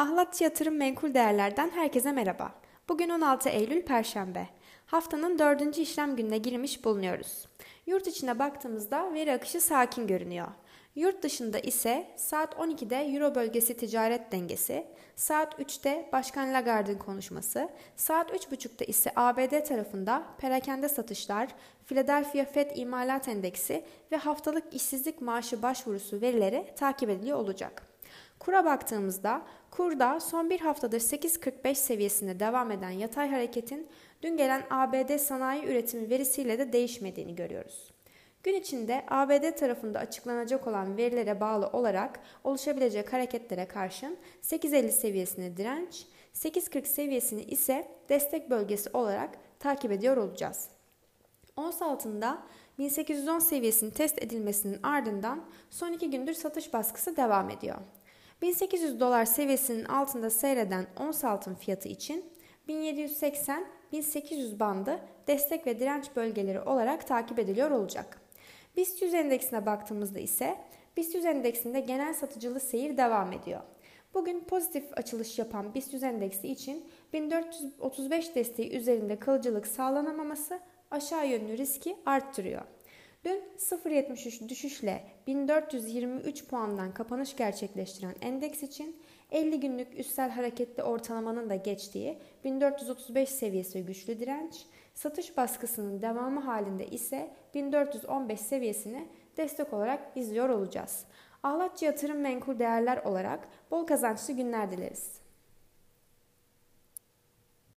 Ahlatçı Yatırım Menkul Değerler'den herkese merhaba. Bugün 16 Eylül Perşembe. Haftanın dördüncü işlem gününe girmiş bulunuyoruz. Yurt içine baktığımızda veri akışı sakin görünüyor. Yurt dışında ise saat 12'de Euro bölgesi ticaret dengesi, saat 3'te Başkan Lagarde'ın konuşması, saat 3.30'da ise ABD tarafında perakende satışlar, Philadelphia Fed imalat endeksi ve haftalık işsizlik maaşı başvurusu verileri takip ediliyor olacak. Kura baktığımızda kurda son bir haftadır 8.45 seviyesinde devam eden yatay hareketin dün gelen ABD sanayi üretimi verisiyle de değişmediğini görüyoruz. Gün içinde ABD tarafında açıklanacak olan verilere bağlı olarak oluşabilecek hareketlere karşın 8.50 seviyesini direnç, 8.40 seviyesini ise destek bölgesi olarak takip ediyor olacağız. Ons altında 1810 seviyesinin test edilmesinin ardından son iki gündür satış baskısı devam ediyor. 1800 dolar seviyesinin altında seyreden ons altın fiyatı için 1780-1800 bandı destek ve direnç bölgeleri olarak takip ediliyor olacak. BIST 100 endeksine baktığımızda ise BIST 100 endeksinde genel satıcılı seyir devam ediyor. Bugün pozitif açılış yapan BIST 100 endeksi için 1435 desteği üzerinde kalıcılık sağlanamaması aşağı yönlü riski arttırıyor. Dün 0.73 düşüşle 1423 puandan kapanış gerçekleştiren endeks için 50 günlük üstel hareketli ortalamanın da geçtiği 1435 seviyesi güçlü direnç, satış baskısının devamı halinde ise 1415 seviyesini destek olarak izliyor olacağız. Ahlatçı Yatırım Menkul Değerler olarak bol kazançlı günler dileriz.